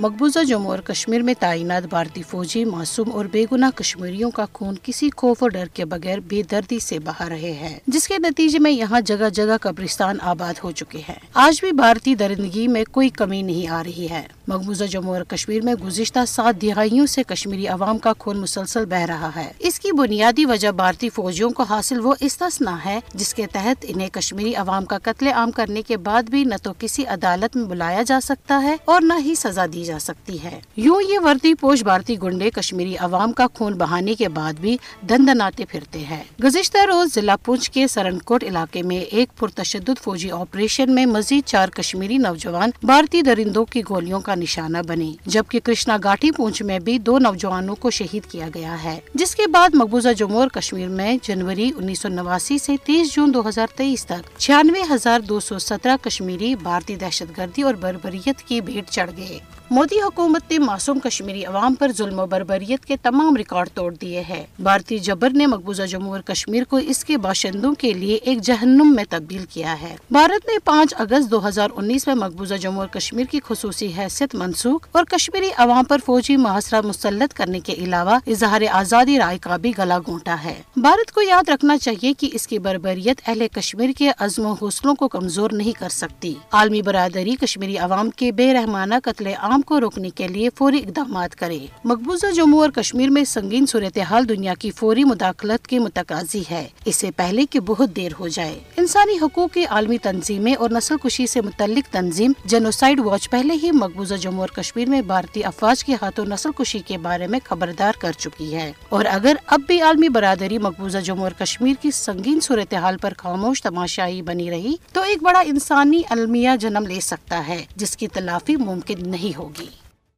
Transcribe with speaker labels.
Speaker 1: مقبوضہ جموں اور کشمیر میں تعینات بھارتی فوجی معصوم اور بے گناہ کشمیریوں کا خون کسی خوف اور ڈر کے بغیر بے دردی سے بہا رہے ہیں، جس کے نتیجے میں یہاں جگہ جگہ قبرستان آباد ہو چکے ہیں۔ آج بھی بھارتی درندگی میں کوئی کمی نہیں آ رہی ہے۔ مقبوضہ جموں اور کشمیر میں گزشتہ سات دہائیوں سے کشمیری عوام کا خون مسلسل بہ رہا ہے۔ اس کی بنیادی وجہ بھارتی فوجیوں کو حاصل وہ استثنا ہے جس کے تحت انہیں کشمیری عوام کا قتل عام کرنے کے بعد بھی نہ تو کسی عدالت میں بلایا جا سکتا ہے اور نہ ہی سزا دی جا سکتی ہے۔ یوں یہ وردی پوش بھارتی گنڈے کشمیری عوام کا خون بہانے کے بعد بھی دندناتے پھرتے ہیں۔ گزشتہ روز ضلع پونچھ کے سرنکوٹ علاقے میں ایک پرتشدد فوجی آپریشن میں مزید چار کشمیری نوجوان بھارتی درندوں کی گولیوں کا نشانہ بنے، جبکہ کرشنا گاٹھی پونچھ میں بھی دو نوجوانوں کو شہید کیا گیا ہے، جس کے بعد مقبوضہ جموں اور کشمیر میں جنوری انیس سو نواسی سے تیس جون دو ہزار تیئیس تک چھیانوے ہزار دو سو سترہ کشمیری بھارتی دہشت گردی اور بربریت کی بھیٹ چڑھ گئے۔ مودی حکومت نے معصوم کشمیری عوام پر ظلم و بربریت کے تمام ریکارڈ توڑ دیے ہیں۔ بھارتی جبر نے مقبوضہ جموں اور کشمیر کو اس کے باشندوں کے لیے ایک جہنم میں تبدیل کیا ہے۔ بھارت نے پانچ اگست دو ہزار انیس میں مقبوضہ جموں اور کشمیر کی خصوصی حیثیت منسوخ اور کشمیری عوام پر فوجی محاصرہ مسلط کرنے کے علاوہ اظہار آزادی رائے کا بھی گلا گھونٹا ہے۔ بھارت کو یاد رکھنا چاہیے کہ اس کی بربریت اہل کشمیر کے عزم و حوصلوں کو کمزور نہیں کر سکتی۔ عالمی برادری کشمیری عوام کے بے رحمانہ قتل عام کو روکنے کے لیے فوری اقدامات کرے۔ مقبوضہ جموں اور کشمیر میں سنگین صورتحال دنیا کی فوری مداخلت کے متقاضی ہے۔ اس سے پہلے کہ بہت دیر ہو جائے۔ انسانی حقوق کی عالمی تنظیمیں اور نسل کشی سے متعلق تنظیم جنوسائڈ واچ پہلے ہی مقبوضہ جموں اور کشمیر میں بھارتی افواج کے ہاتھوں نسل کشی کے بارے میں خبردار کر چکی ہے۔ اور اگر اب بھی عالمی برادری مقبوضہ جموں اور کشمیر کی سنگین صورتحال پر خاموش تماشائی بنی رہی، تو ایک بڑا انسانی المیہ جنم لے سکتا ہے، جس کی تلافی ممکن نہیں ہوگی۔